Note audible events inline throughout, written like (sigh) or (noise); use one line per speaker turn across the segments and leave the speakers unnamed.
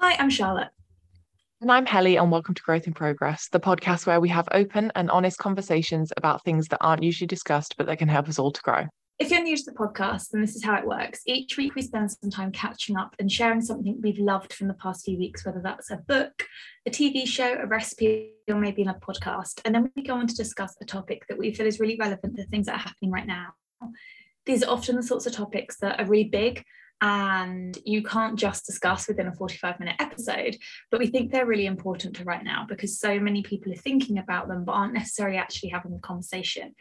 Hi, I'm Charlotte.
And I'm Helly, and welcome to Growth in Progress, the podcast where we have open and honest conversations about things that aren't usually discussed, but that can help us all to grow.
If you're new to the podcast, then this is how it works. Each week, we spend some time catching up and sharing something we've loved from the past few weeks, whether that's a book, a TV show, a recipe, or maybe another podcast. And then we go on to discuss a topic that we feel is really relevant to things that are happening right now. These are often the sorts of topics that are really big and you can't just discuss within a 45 minute episode but we think they're really important to right now because so many people are thinking about them but aren't necessarily actually having the conversation.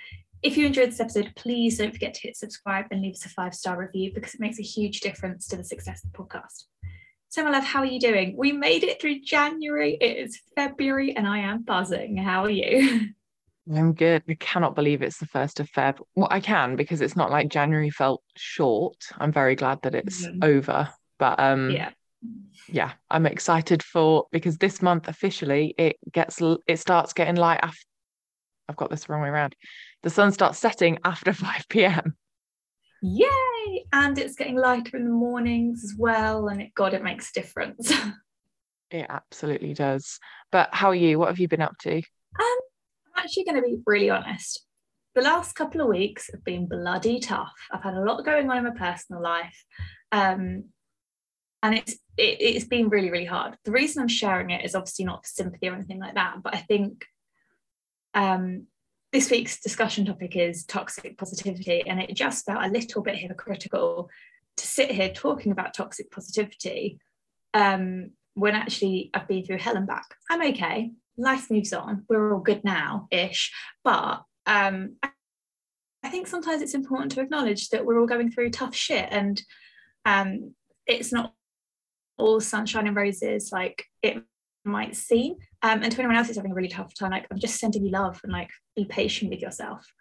If you enjoyed this episode please don't forget to hit subscribe and leave us a five star review because it makes a huge difference to the success of the podcast. So my love how are you doing? We made it through january. It is february and i am buzzing. How are you (laughs)
I'm good. I cannot believe it's the first of Feb. Well, I can because it's not like January felt short. I'm very glad that it's mm-hmm. over. But um
yeah.
Yeah, I'm excited for because this month officially it gets it starts getting light after I've got this wrong way around. The sun starts setting after (laughs) 5 p.m.
Yay! And it's getting lighter in the mornings as well. And it God, it makes a difference. (laughs)
it absolutely does. But how are you? What have you been up to?
Um, actually going to be really honest. The last couple of weeks have been bloody tough. I've had a lot going on in my personal life. Um, and it's it, it's been really really hard the reason i'm sharing it is obviously not for sympathy or anything like that but i think um, this week's discussion topic is toxic positivity and it just felt a little bit hypocritical to sit here talking about toxic positivity um, when actually i've been through hell and back i'm okay life moves on. We're all good now ish. But um, I think sometimes it's important to acknowledge that we're all going through tough shit and um, it's not all sunshine and roses like it might seem. Um, and to anyone else who's having a really tough time, like I'm just sending you love and like be patient with yourself.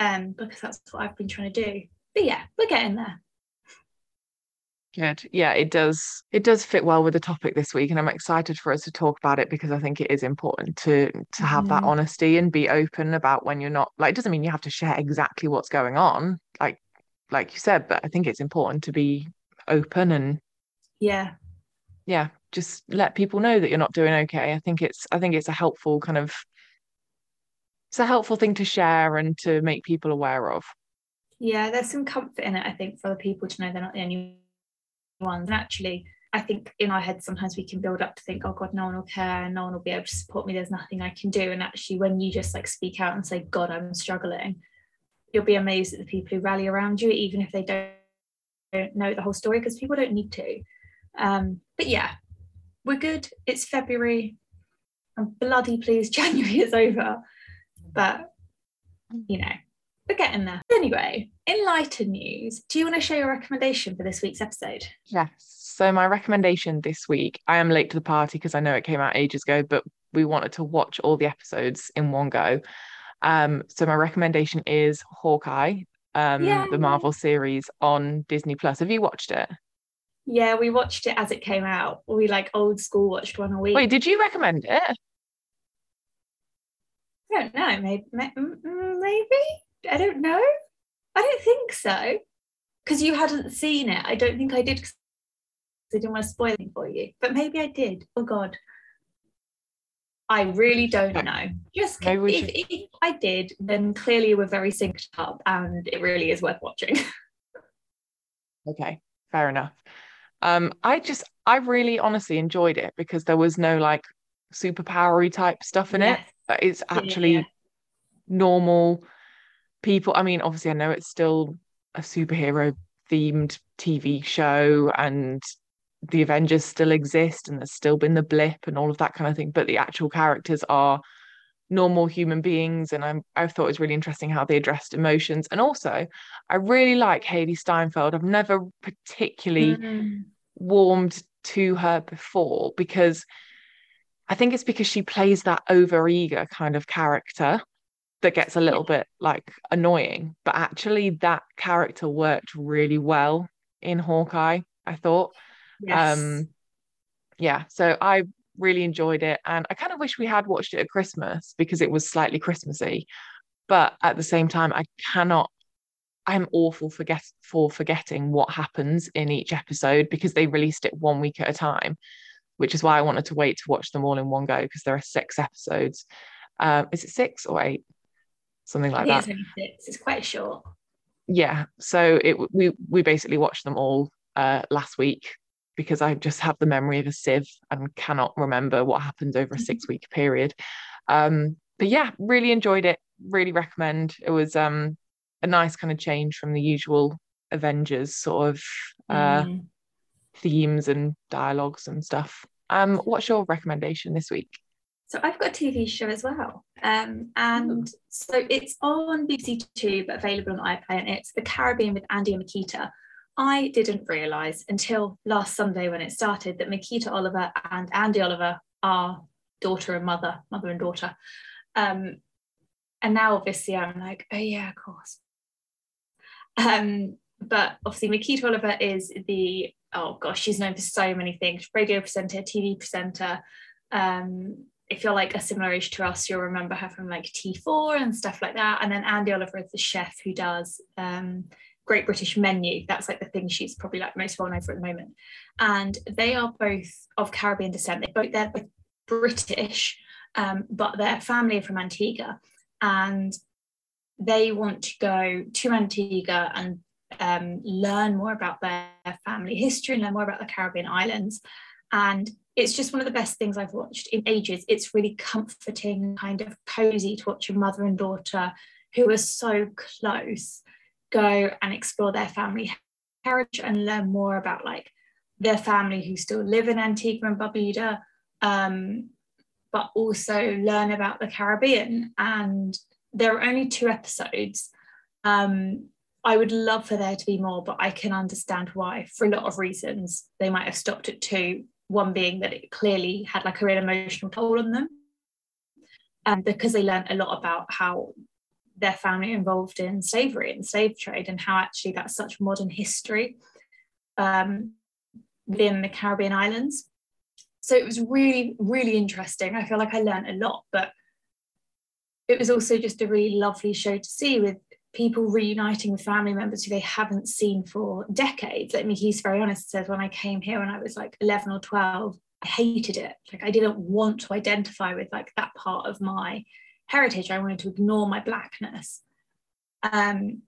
Um, because that's what I've been trying to do. But yeah, we're getting there.
Good. Yeah, it does. It does fit well with the topic this week, and I'm excited for us to talk about it because I think it is important to to have mm. that mm-hmm. honesty and be open about when you're not like. It doesn't mean you have to share exactly what's going on, like like you said, but I think it's important to be open and
yeah,
yeah, just let people know that you're not doing okay. I think it's I think it's a helpful kind of it's a helpful thing to share and to make people aware of.
Yeah, there's some comfort in it. I think for the people to know they're not the only ones. And actually, I think in our heads sometimes we can build up to think, oh God, no one will care, no one will be able to support me, there's nothing I can do. And actually, when you just like speak out and say, God, I'm struggling, you'll be amazed at the people who rally around you, even if they don't, know the whole story, because people don't need to. Um, but yeah, we're good. It's February. I'm bloody pleased (laughs) January is over. But you know, we're getting there. Anyway, in lighter news, do you want to share your recommendation for this week's episode?
Yes. So my recommendation this week, I am late to the party because I know it came out ages ago, but we wanted to watch all the episodes in one go. Um, so my recommendation is Hawkeye, um, the Marvel series on Disney Plus. Have you watched it?
Yeah, we watched it as it came out. We like old school watched one a week.
Wait, did you recommend it?
I don't know. Maybe, maybe. I don't know. I don't think so. Because you hadn't seen it. I don't think I did. I didn't want to spoil it for you. But maybe I did. Oh God. I really don't know. Just if, should... if, I did, then clearly we're very synced up and it really is worth watching. (laughs)
okay, fair enough. Um, I just I really honestly enjoyed it because there was no like superpowery type stuff in yes. it. It's actually yeah. normal people i mean obviously i know it's still a superhero themed tv show and the Avengers still exist and there's still been the blip and all of that kind of thing, but the actual characters are normal human beings. And I'm, I thought it was really interesting how they addressed emotions. And also, I really like Hailee Steinfeld. I've never particularly mm. warmed to her before because I think it's because she plays that over eager kind of character that gets a little bit like annoying. But actually, that character worked really well in Hawkeye, I thought. Yes. Um, yeah, so I really enjoyed it. And I kind of wish we had watched it at Christmas because it was slightly Christmassy. But at the same time, I cannot I'm awful forget for forgetting what happens in each episode because they released it one week at a time, which is why I wanted to wait to watch them all in one go because there are six episodes. Um, is it six or eight? Something like that.
It's only six. It's quite short.
Yeah. So it we we basically watched them all uh, last week because I just have the memory of a sieve and cannot remember what happened over a six (laughs) week period. Um, but yeah, really enjoyed it. Really recommend. It was um, a nice kind of change from the usual Avengers sort of uh, mm. themes and dialogues and stuff. Um, what's your recommendation this week?
So I've got a TV show as well. Um, and mm. so it's on BBC Two, but available on iPlayer, and it's The Caribbean with Andi and Miquita. I didn't realise until last Sunday when it started that Miquita Oliver and Andi Oliver are daughter and mother, mother and daughter. Um, and now obviously I'm like, oh yeah, of course. Um, but obviously Miquita Oliver is the oh gosh, she's known for so many things: radio presenter, TV presenter. Um, if you're like a similar age to us, you'll remember her from like T4 and stuff like that. And then Andi Oliver is the chef who does um, Great British Menu. That's like the thing she's probably like most well known for at the moment. And they are both of Caribbean descent. They both they're both British, um, but their family are from Antigua, and they want to go to Antigua and um, learn more about their family history and learn more about the Caribbean islands. And it's just one of the best things I've watched in ages. It's really comforting, kind of cozy to watch a mother and daughter who are so close go and explore their family heritage and learn more about like their family who still live in Antigua and Barbuda, um, but also learn about the Caribbean. And there are only two episodes. Um, I would love for there to be more, but I can understand why for a lot of reasons they might have stopped at two. One being that it clearly had like a real emotional toll on them. And because they learned a lot about how their family involved in slavery and slave trade and how actually that's such modern history um, within the Caribbean islands. So it was really, really interesting. I feel like I learned a lot, but it was also just a really lovely show to see with people reuniting with family members who they haven't seen for decades. Like he's very honest, says when I came here when I was like 11 or 12, I hated it. Like I didn't want to identify with like that part of my heritage. I wanted to ignore my blackness. Um,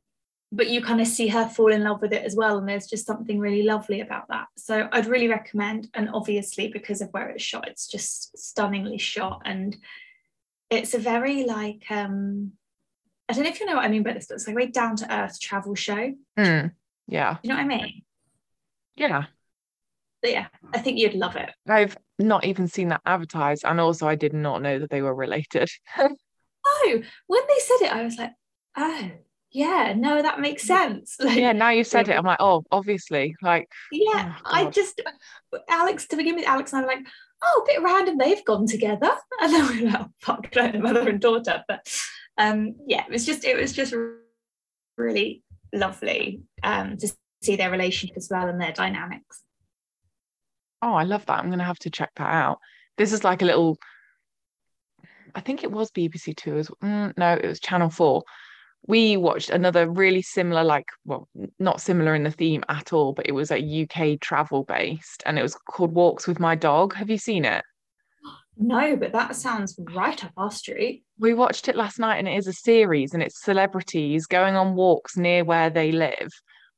but you kind of see her fall in love with it as well. And there's just something really lovely about that. So I'd really recommend. And obviously, because of where it's shot, it's just stunningly shot. And it's a very like, um, I don't know if you know what I mean by this, but it's like a very down to earth travel show.
Mm, yeah.
You know what I mean?
Yeah.
But yeah, I think you'd love it.
I've not even seen that advertised. And also, I did not know that they were related. (laughs)
oh, when they said it, I was like, oh, yeah, no, that makes sense. (laughs)
Like, yeah, now you said it, I'm like, oh, obviously, like,
yeah, oh, I just Alex to begin with, Alex and I were like, oh, a bit random, they've gone together, (laughs) and then we are like, oh, fuck, like mother and daughter, but um, yeah, it was just, it was just really lovely um to see their relationship as well and their dynamics.
Oh, I love that. I'm gonna have to check that out. This is like a little I think it was BBC Two as mm, no, it was Channel Four. We watched another really similar, like well, not similar in the theme at all, but it was a UK travel based, and it was called Walks with My Dog. Have you seen it?
No, but that sounds right up our street.
We watched it last night, and it is a series, and it's celebrities going on walks near where they live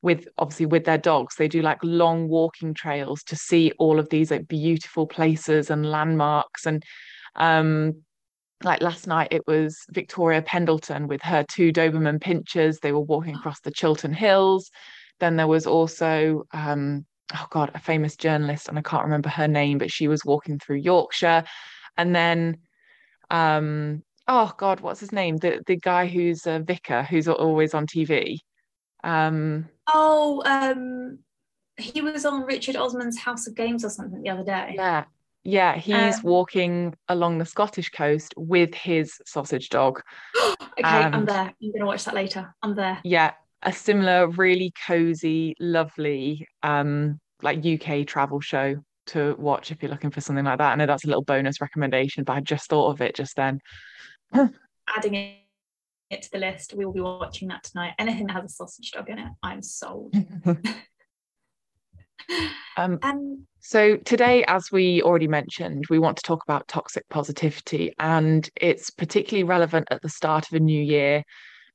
with obviously with their dogs they do like long walking trails to see all of these like beautiful places and landmarks and um like last night it was Victoria Pendleton with her two Doberman pinschers. They were walking (gasps) across the Chiltern Hills. Then there was also um, oh god, a famous journalist, and I can't remember her name, but she was walking through Yorkshire, and then um oh god, what's his name? The the guy who's a vicar who's always on TV. Um
oh, um he was on Richard Osman's House of Games or something the other day.
Yeah. Yeah, he's um, walking along the Scottish coast with his sausage dog. (gasps)
okay, I'm there. I'm gonna watch that later. I'm there.
Yeah, a similar, really cozy, lovely, um, like UK travel show to watch if you're looking for something like that. I know that's a little bonus recommendation, but I just thought of it just then.
Adding it to the list, we will be watching that tonight. Anything that has a sausage dog in it, I'm sold. (laughs)
Um, um, so today, as we already mentioned, we want to talk about toxic positivity, and it's particularly relevant at the start of a new year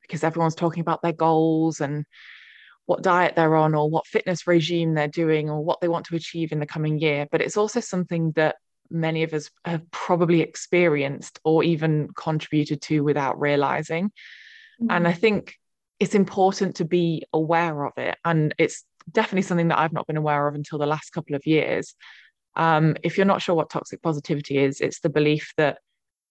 because everyone's talking about their goals and what diet they're on or what fitness regime they're doing or what they want to achieve in the coming year. But it's also something that many of us have probably experienced or even contributed to without realizing. Mm-hmm. And I mm. think it's important to be aware of it. And it's definitely something that I've not been aware of until the last couple of years. Um, if you're not sure what toxic positivity is, it's the belief that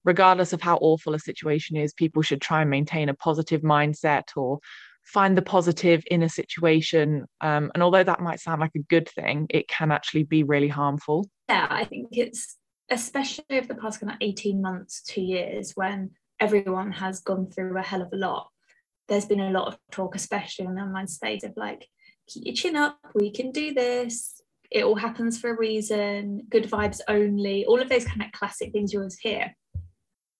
regardless of how awful a situation is, people should try and maintain a positive mindset or find the positive in a situation. Um, and although that might sound like a good thing, it can actually be really harmful.
Yeah, I think it's especially over the past kind of 18 months, two years, when everyone has gone through a hell of a lot. There's been a lot of talk, especially in the online space, of like keep your chin up, we can do this. It all happens for a reason, good vibes only, all of those kind of classic things you always hear.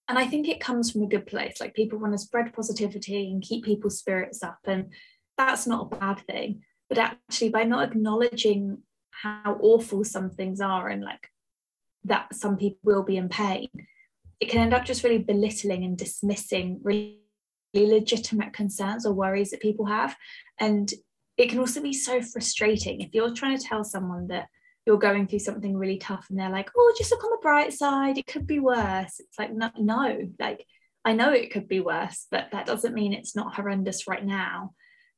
And I think it comes from a good place. Like people want to spread positivity and keep people's spirits up. And that's not a bad thing. But actually, by not acknowledging how awful some things are and like that some people will be in pain, it can end up just really belittling and dismissing really legitimate concerns or worries that people have. And it can also be so frustrating if you're trying to tell someone that you're going through something really tough and they're like oh just look on the bright side it could be worse it's like no, no like i know it could be worse but that doesn't mean it's not horrendous right now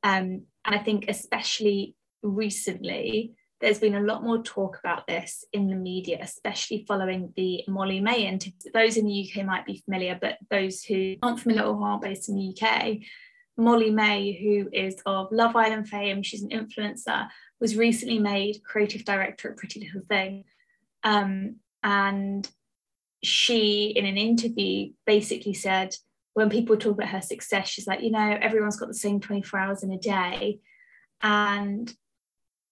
um, and i think especially recently there's been a lot more talk about this in the media, especially following the Molly-Mae interview. Those in the UK might be familiar, but those who aren't familiar or aren't based in the UK, Molly-Mae, who is of Love Island fame, she's an influencer, was recently made creative director at Pretty Little Thing. Um, and she, in an interview, basically said, when people talk about her success, she's like, you know, everyone's got the same 24 hours in a day. And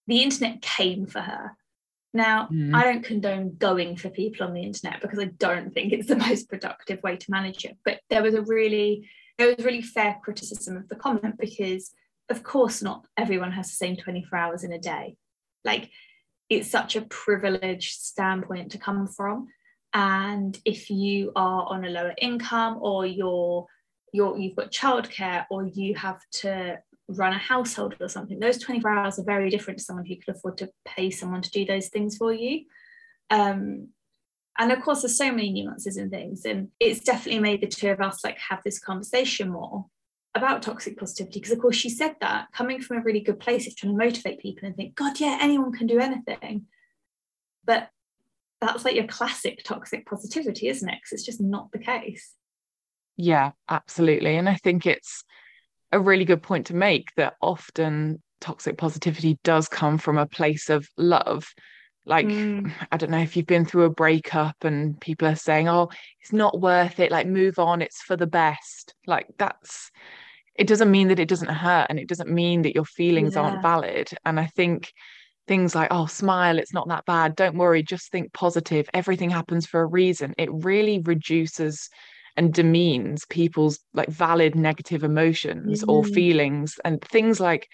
the internet came for her. Now, mm. I don't condone going for people on the internet because I don't think it's the (laughs) most productive way to manage it. But there was a really there was really fair criticism of the comment because of course not everyone has the same 24 hours in a day. Like it's such a privileged standpoint to come from. And if you are on a lower income or you're you're you've got childcare or you have to run a household or something those 24 hours are very different to someone who could afford to pay someone to do those things for you. Um, and of course there's so many nuances and things. And it's definitely made the two of us like have this conversation more about toxic positivity because of course she said that coming from a really good place of trying to motivate people and think god yeah anyone can do anything. But that's like your classic toxic positivity isn't it? Because it's just not the case.
Yeah absolutely. And i think it's a really good point to make that often toxic positivity does come from a place of love like mm. i don't know if you've been through a breakup and people are saying oh it's not worth it like move on it's for the best like that's it doesn't mean that it doesn't hurt and it doesn't mean that your feelings yeah. aren't valid and i think things like oh smile it's not that bad don't worry just think positive everything happens for a reason it really reduces and demeans people's like valid negative emotions mm. or feelings and things like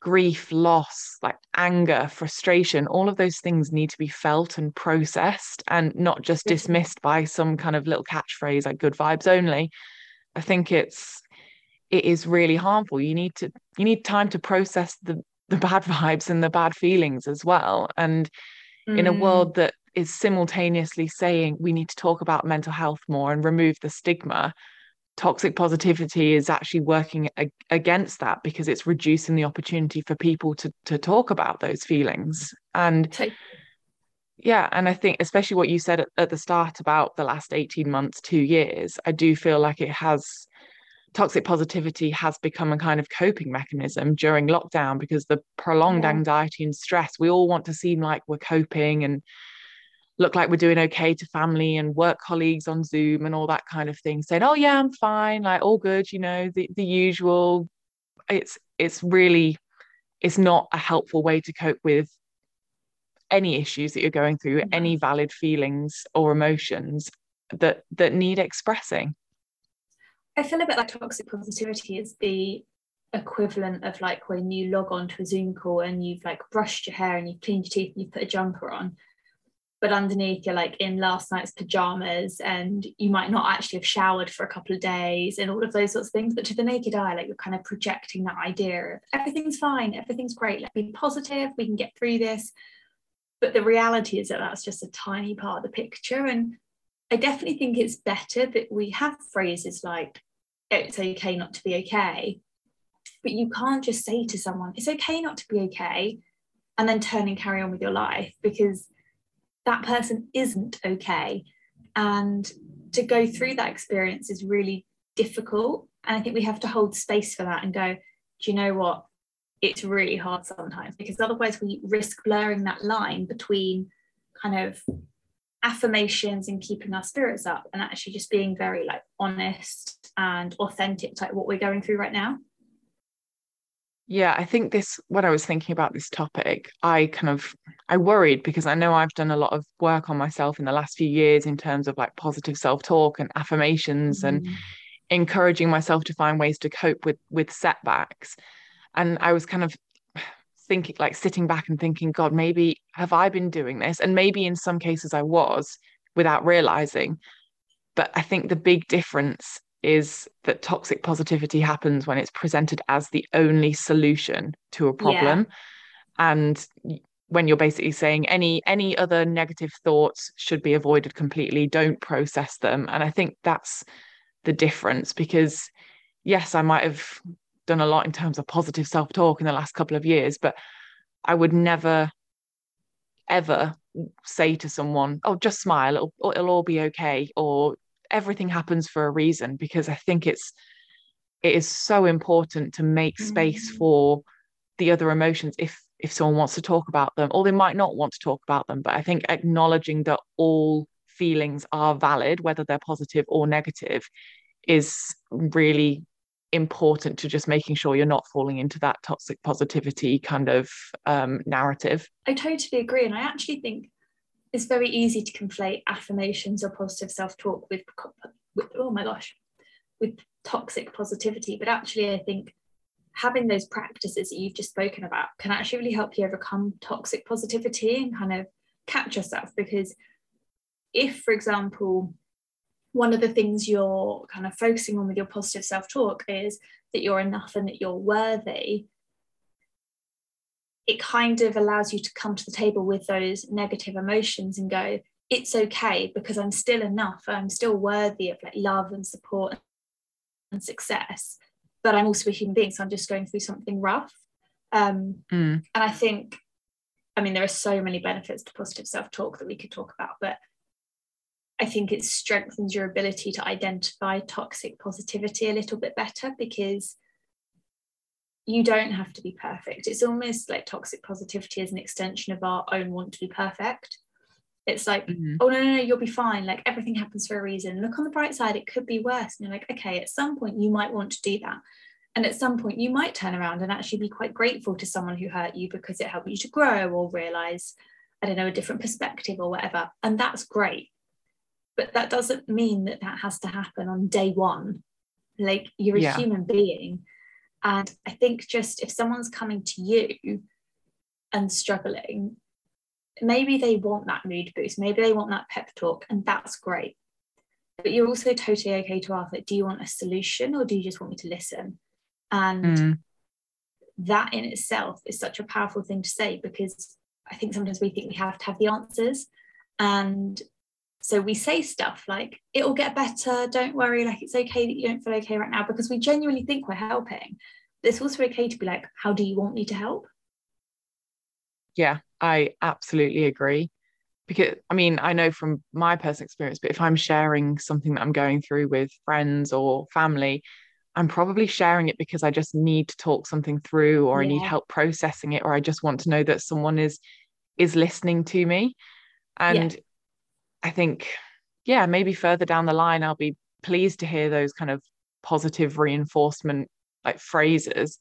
grief, loss, like anger, frustration, all of those things need to be felt and processed and not just dismissed by some kind of little catchphrase like good vibes only. I think it's it is really harmful. You need to you need time to process the the bad (laughs) vibes and the bad feelings as well. And mm. in a mm. world that is simultaneously saying we need to talk about mental health more and remove the stigma, toxic positivity is actually working ag- against that because it's reducing the opportunity for people to to talk about those feelings and yeah and i think especially what you said at, at, the start about the last 18 months 2 years i do feel like it has toxic positivity has become a kind of coping mechanism during lockdown because the prolonged yeah. anxiety and stress we all want to seem like we're coping and look like we're doing okay to family and work colleagues on Zoom and all that kind of thing, saying, "Oh yeah, I'm fine, like all good," you know, the the usual. It's it's really it's not a helpful way to cope with any issues that you're going through, mm-hmm. any valid feelings or emotions that that need expressing.
I feel a bit like toxic positivity is the equivalent of like when you log on to a Zoom call and you've like brushed your hair and you've cleaned your teeth and you've put a jumper on but underneath you're like in last night's pajamas and you might not actually have showered for a couple of days and all of those sorts of things. But to the naked eye like you're kind of projecting that idea of everything's fine everything's great let's be positive we can get through this. But the reality is that that's just a tiny part of the picture. And i definitely think it's better that we have phrases like it's okay not to be okay. But you can't just say to someone it's okay not to be okay and then turn and carry on with your life because that person isn't okay. And to go through that experience is really difficult. And I think we have to hold space for that and go, do you know what? It's really hard sometimes because otherwise we risk blurring that line between kind of affirmations and keeping our spirits up and actually just being very like honest and authentic to like what we're going through right now.
Yeah, I think this, when I was thinking about this topic, I kind of, I worried because I know I've done a lot of work on myself in the last few years in terms of like positive self-talk and affirmations mm-hmm. and encouraging myself to find ways to cope with with setbacks. And I was kind of thinking, like sitting back and thinking, God, maybe have I been doing this? And maybe in some cases I was without realizing. But I think the big difference is that toxic positivity happens when it's presented as the only solution to a problem. Yeah. and when you're basically saying any any other negative thoughts should be avoided completely don't process them. And i think that's the difference because yes i might have done a lot in terms of positive self-talk in the last couple of years but i would never ever say to someone oh just smile. It'll, it'll all be okay or everything happens for a reason because I think it's it is so important to make space mm. for the other emotions if if someone wants to talk about them or they might not want to talk about them. But i think acknowledging that all feelings are valid whether they're positive or negative is really important to just making sure you're not falling into that toxic positivity kind of um, narrative.
I totally agree. And i actually think it's very easy to conflate affirmations or positive self-talk with, with oh my gosh with toxic positivity. But actually i think having those practices that you've just spoken about can actually really help you overcome toxic positivity and kind of catch yourself. Because if for example one of the things you're kind of focusing on with your positive self-talk is that you're enough and that you're worthy it kind of allows you to come to the table with those negative emotions and go it's okay because i'm still enough i'm still worthy of like love and support and success but i'm also a human being so i'm just going through something rough um, mm. and i think i mean there are so many benefits to positive self-talk that we could talk about but i think it strengthens your ability to identify toxic positivity a little bit better because you don't have to be perfect. It's almost like toxic positivity as an extension of our own want to be perfect. It's like, mm-hmm. oh no, no, no, you'll be fine. Like everything happens for a reason. Look on the bright side, it could be worse. And you're like, okay, at some point you might want to do that. And at some point you might turn around and actually be quite grateful to someone who hurt you because it helped you to grow or realize, I don't know, a different perspective or whatever. And that's great. But that doesn't mean that that has to happen on day one. Like you're a yeah. human being and I think just if someone's coming to you and struggling, maybe they want that mood boost, maybe they want that pep talk, and that's great. But you're also totally okay to ask, like, do you want a solution or do you just want me to listen? And mm. that in itself is such a powerful thing to say because I think sometimes we think we have to have the answers. And So we say stuff like, it'll get better, don't worry, like it's okay that you don't feel okay right now, because we genuinely think we're helping. But it's also okay to be like, how do you want me to help?
Yeah, I absolutely agree. Because I mean, I know from my personal experience, but if I'm sharing something that I'm going through with friends or family, I'm probably sharing it because I just need to talk something through or yeah. I need help processing it or I just want to know that someone is is listening to me. And yeah. I think, yeah, maybe further down the line, I'll be pleased to hear those kind of positive reinforcement like phrases.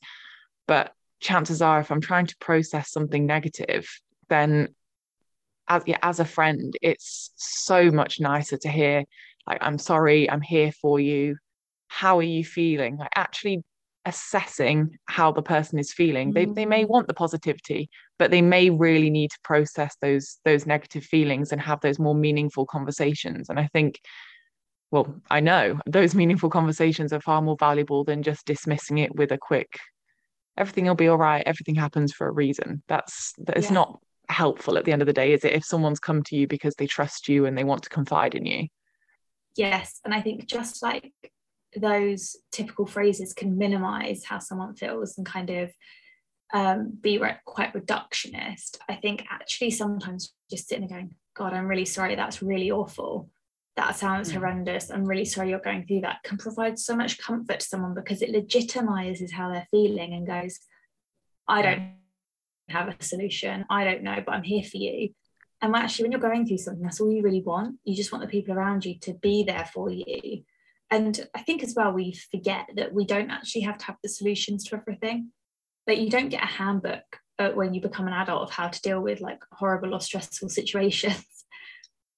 But chances are, if I'm trying to process something negative, then as yeah, as a friend, it's so much nicer to hear, like, I'm sorry, I'm here for you. How are you feeling? Like actually assessing how the person is feeling. They they may mm. want the positivity, but they may really need to process those those negative feelings and have those more meaningful conversations. And I think well, I know those meaningful conversations are far more valuable than just dismissing it with a quick everything will be all right, everything happens for a reason. That's that is yeah. not helpful at the end of the day, is it? If someone's come to you because they trust you and they want to confide in you.
Yes. And I think just like those typical phrases can minimize how someone feels and kind of um, be re- quite reductionist. I think actually sometimes just sitting there going, God, I'm really sorry, that's really awful. That sounds mm. horrendous. I'm really sorry you're going through that can provide so much comfort to someone because it legitimizes how they're feeling and goes, I don't have a solution. I don't know, but I'm here for you. And actually, when you're going through something, that's all you really want. You just want the people around you to be there for you. And I think as well, we forget that we don't actually have to have the solutions to everything. That you don't get a handbook uh, when you become an adult of how to deal with like horrible or stressful (laughs) situations.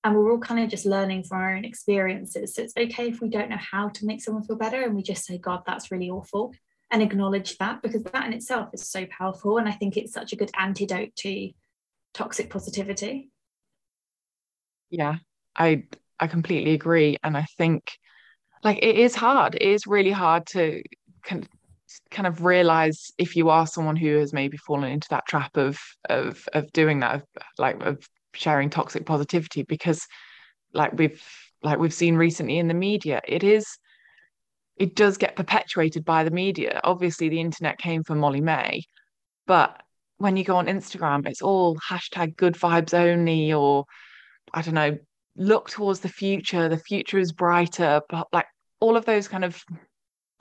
and we're all kind of just learning from our own experiences. So it's okay if we don't know how to make someone feel better and we just say, God, that's really awful and acknowledge that because that in itself is so powerful. And I think it's such a good antidote to toxic positivity.
Yeah, I I completely agree. And I think like it is hard. It is really hard to kind of, kind of realize if you are someone who has maybe fallen into that trap of of of doing that, of, like of sharing toxic positivity, because like we've like we've seen recently in the media, it is it does get perpetuated by the media. Obviously, the internet came for Molly-Mae but when you go on Instagram, it's all hashtag good vibes only, or I don't know, look towards the future. The future is brighter, but like all of those kind of,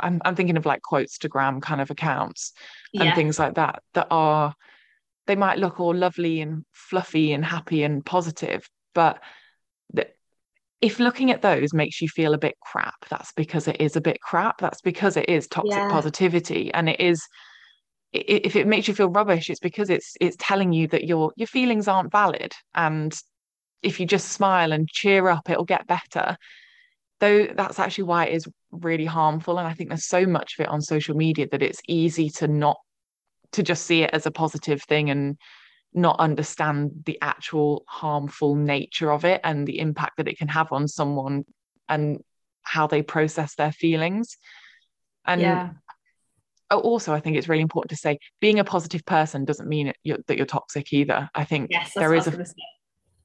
I'm, I'm thinking of like quotestagram kind of accounts yeah. and things like that, that are, they might look all lovely and fluffy and happy and positive, but if looking at those makes you feel a bit crap, that's because it is a bit crap. That's because it is toxic yeah. positivity, and it is. If it makes you feel rubbish, it's because it's it's telling you that your your feelings aren't valid, and if you just smile and cheer up, it'll get better. Though that's actually why it is really harmful, and I think there's so much of it on social media that it's easy to not to just see it as a positive thing and not understand the actual harmful nature of it and the impact that it can have on someone and how they process their feelings. And yeah. also, I think it's really important to say being a positive person doesn't mean you're, that you're toxic either. I think yes, there is a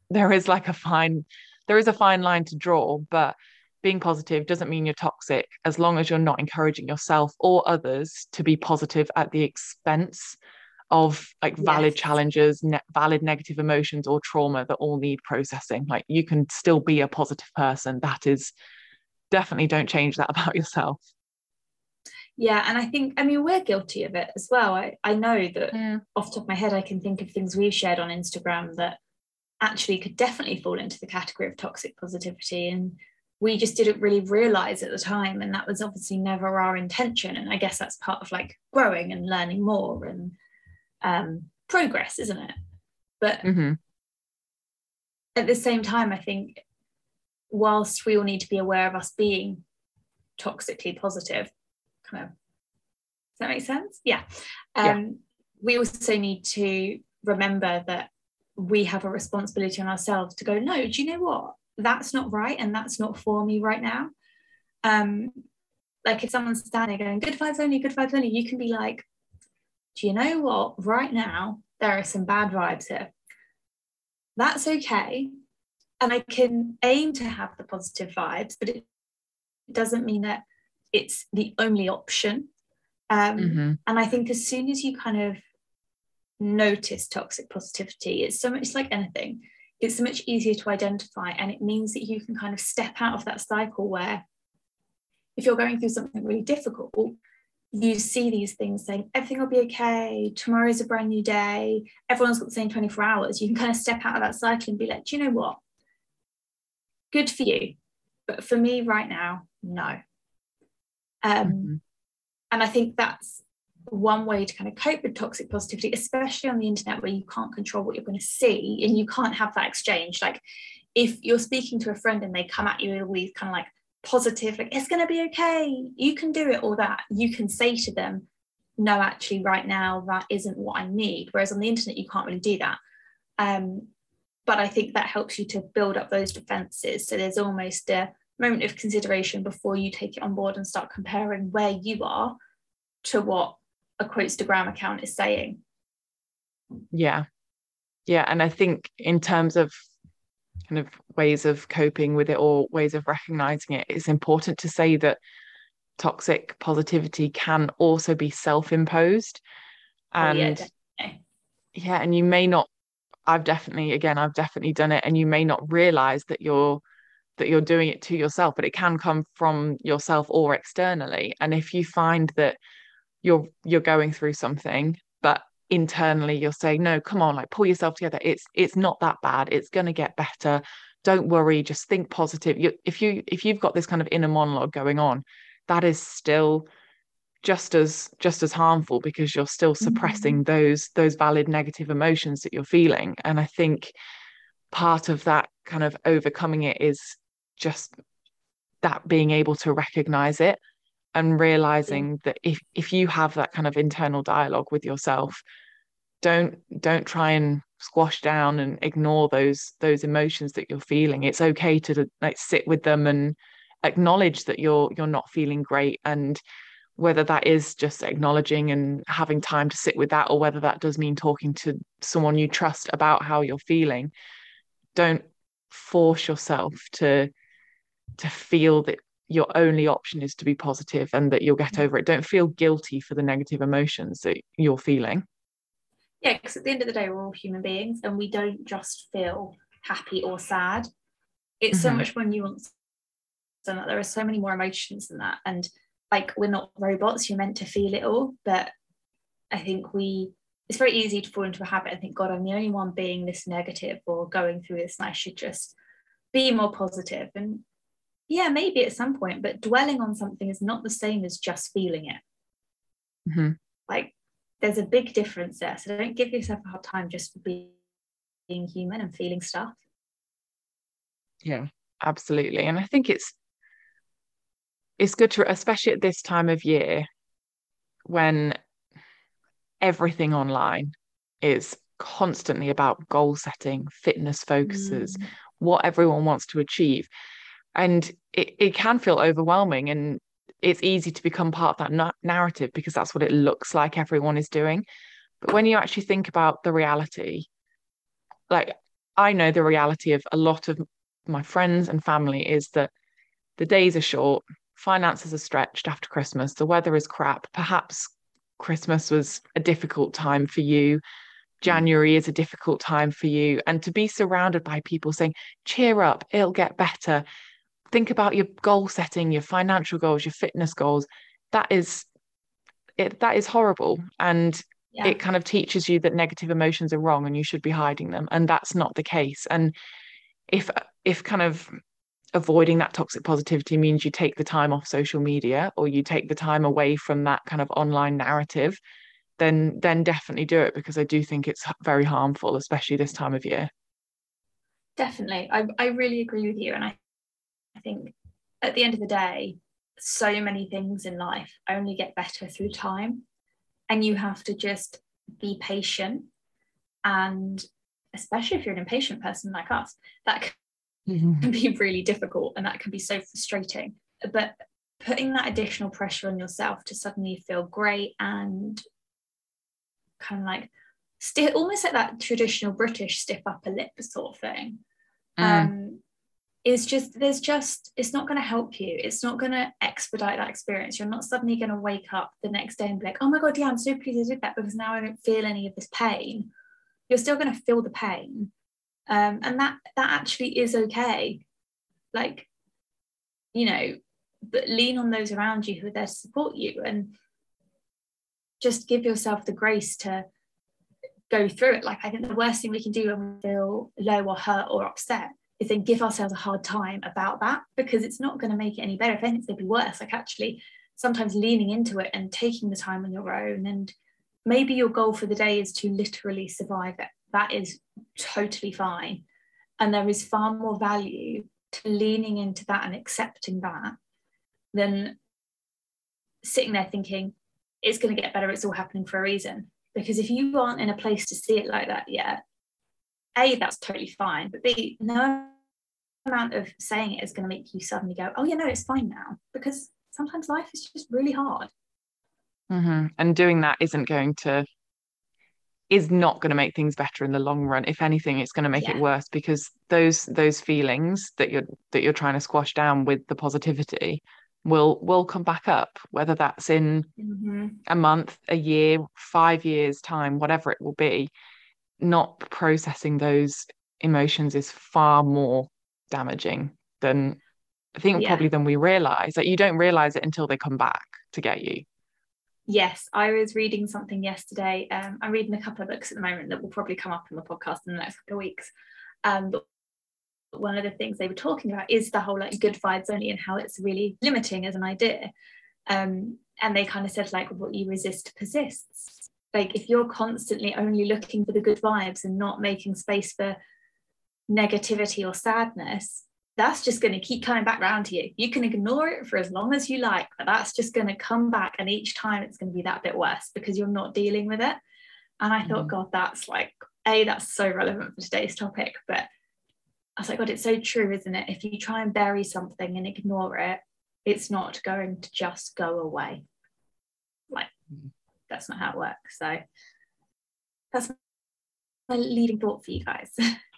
there is like a fine there is a fine line to draw, but being positive doesn't mean you're toxic as long as you're not encouraging yourself or others to be positive at the expense of like valid yes. challenges, ne- valid negative emotions or trauma that all need processing. Like you can still be a positive person. That is definitely don't change that (laughs) about yourself.
Yeah, and I think I mean we're guilty of it as well. I, I know that yeah. off the top of my head, I can think of things we've shared on Instagram that actually could definitely fall into the category of toxic positivity. And we just didn't really realize at the time. And that was obviously never our intention. And I guess that's part of like growing and learning more and um, progress, isn't it? But mm-hmm. at the same time, I think whilst we all need to be aware of us being toxically positive, kind of, does that make sense? Yeah. Um, yeah. We also need to remember that we have a responsibility on ourselves to go, no, do you know what? That's not right. And that's not for me right now. Um, like if someone's standing going, good vibes only, good vibes only, you can be like, do you know what? Right now, there are some bad vibes here. That's okay. and I can aim to have the positive vibes, but it doesn't mean that it's the only option. Um, mm-hmm. And I think as soon as you kind of notice toxic positivity, it's so much like anything, it's so much easier to identify. And it means that you can kind of step out of that cycle where if you're going through something really difficult, you see these things saying everything will be okay. Tomorrow's a brand new day. Everyone's got the same 24 hours. You can kind of step out of that cycle and be like do you know what? Good for you. But for me right now no. Um, mm-hmm. and i think that's one way to kind of cope with toxic positivity especially on the internet where you can't control what you're going to see and you can't have that exchange. Like if you're speaking to a friend and they come at you with kind of like positive like it's going to be okay. You can do it or that you can say to them no actually right now that isn't what i need. Whereas on the internet you can't really do that. Um, but i think that helps you to build up those defenses. So there's almost a moment of consideration before you take it on board and start comparing where you are to what a quotestagram account is saying.
Yeah. Yeah and i think in terms of kind of ways of coping with it or ways of recognizing it, it's important to say that toxic positivity can also be self-imposed. And oh, yeah, yeah, and you may not I've definitely again I've definitely done it and you may not realize that you're that you're doing it to yourself but it can come from yourself or externally. And if you find that you're you're going through something but internally you're saying no come on like pull yourself together. It's it's not that bad. It's going to get better. Don't worry. Just think positive. You, if you if you've got this kind of inner monologue going on that is still just as just as harmful because you're still suppressing mm-hmm. those those valid negative emotions that you're feeling. And i think part of that kind of overcoming it is just that being able to recognize it and realizing that if if you have that kind of internal dialogue with yourself don't don't try and squash down and ignore those those emotions that you're feeling. It's okay to like sit with them and acknowledge that you're you're not feeling great and whether that is just acknowledging and having time to sit with that or whether that does mean talking to someone you trust about how you're feeling don't force yourself to to feel that your only option is to be positive and that you'll get over it. Don't feel guilty for the negative emotions that you're feeling.
Yeah, because at the end of the day, we're all human beings and we don't just feel happy or sad. It's mm-hmm. so much more nuanced than that. There are so many more emotions than that. And like, we're not robots, you're meant to feel it all. But I think we, it's very easy to fall into a habit and think, God, I'm the only one being this negative or going through this, and I should just be more positive. And yeah, maybe at some point, but dwelling on something is not the same as just feeling it. Mm-hmm. Like there's a big difference there. So don't give yourself a hard time just for being, human and feeling stuff.
Yeah, absolutely. And I think it's it's good to especially at this time of year when everything online is constantly about goal setting, fitness focuses, mm. what everyone wants to achieve and it, it can feel overwhelming and it's easy to become part of that na- narrative because that's what it looks like everyone is doing but when you actually think about the reality like i know the reality of a lot of my friends and family is that the days are short finances are stretched after christmas the weather is crap perhaps christmas was a difficult time for you January is a difficult time for you. And to be surrounded by people saying, cheer up, it'll get better think about your goal setting, your financial goals, your fitness goals. That is it that is horrible. And yeah. it kind of teaches you that negative emotions are wrong and you should be hiding them. And that's not the case. And if if kind of avoiding that toxic positivity means you take the time off social media or you take the time away from that kind of online narrative then then definitely do it because i do think it's very harmful especially this time of year
definitely i, I really agree with you and i I think at the end of the day, so many things in life only get better through time. And you have to just be patient. And especially if you're an impatient person like us, that can mm-hmm. be really difficult and that can be so frustrating. But putting that additional pressure on yourself to suddenly feel great and kind of like still almost like that traditional British stiff upper lip sort of thing Mm. Um, it's just there's just it's not going to help you. It's not going to expedite that experience. You're not suddenly going to wake up the next day and be like oh my god yeah i'm so pleased i did that because now i don't feel any of this pain. You're still going to feel the pain. Um, and that that actually is okay. Like you know but lean on those around you who are there to support you and just give yourself the grace to go through it. Like i think the worst thing we can do when we feel low or hurt or upset is then give ourselves a hard time about that because it's not going to make it any better. If anything, it's going to be worse. Like actually, sometimes leaning into it and taking the time on your own. And maybe your goal for the day is to literally survive it. That is totally fine. And there is far more value to leaning into that and accepting that than sitting there thinking it's going to get better. It's all happening for a reason. Because if you aren't in a place to see it like that yet, a that's totally fine but b no amount of saying it is going to make you suddenly go oh yeah no it's fine now because sometimes life is just really hard
mm-hmm. and doing that isn't going to is not going to make things better in the long run if anything it's going to make yeah. it worse because those those feelings that you're that you're trying to squash down with the positivity will will come back up whether that's in mm-hmm. a month a year 5 years time whatever it will be not processing those emotions is far more damaging than I think yeah. probably than we realize. That like you don't realize it until they come back to get you.
Yes, I was reading something yesterday. Um, I'm reading a couple of books at the moment that will probably come up in the podcast in the next couple of weeks. Um, but one of the things they were talking about is the whole like good vibes only and how it's really limiting as an idea. Um, and they kind of said like what you resist persists like if you're constantly only looking for the good vibes and not making space for negativity or sadness that's just going to keep coming back around to you. You can ignore it for as long as you like but that's just going to come back and each time it's going to be that bit worse because you're not dealing with it. And i thought mm. god that's like a that's so relevant for today's topic but i was like god it's so true isn't it? If you try and bury something and ignore it it's not going to just go away. Like mm that's not how it works. So that's my leading thought for you guys. (laughs)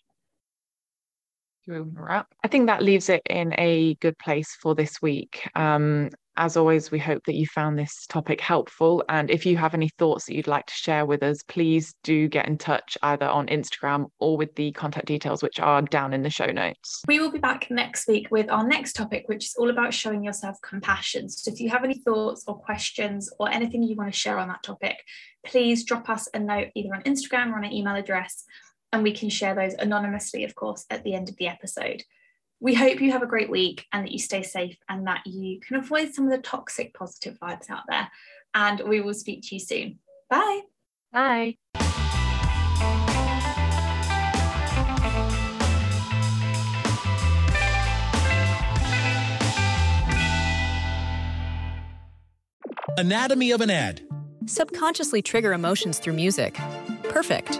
I think that leaves it in a good place for this week. Um, as always, we hope that you found this topic helpful. And if you have any thoughts that you'd like to share with us, please do get in touch either on Instagram or with the contact details, which are down in the show notes.
We will be back next week with our next topic, which is all about showing yourself compassion. So if you have any thoughts or questions or anything you want to share on that topic, please drop us a note either on Instagram or on an email address, and we can share those anonymously, of course, at the end of the episode. We hope you have a great week and that you stay safe and that you can avoid some of the toxic positive vibes out there. And we will speak to you soon. Bye.
Bye.
Anatomy of an ad.
Subconsciously trigger emotions through music. Perfect.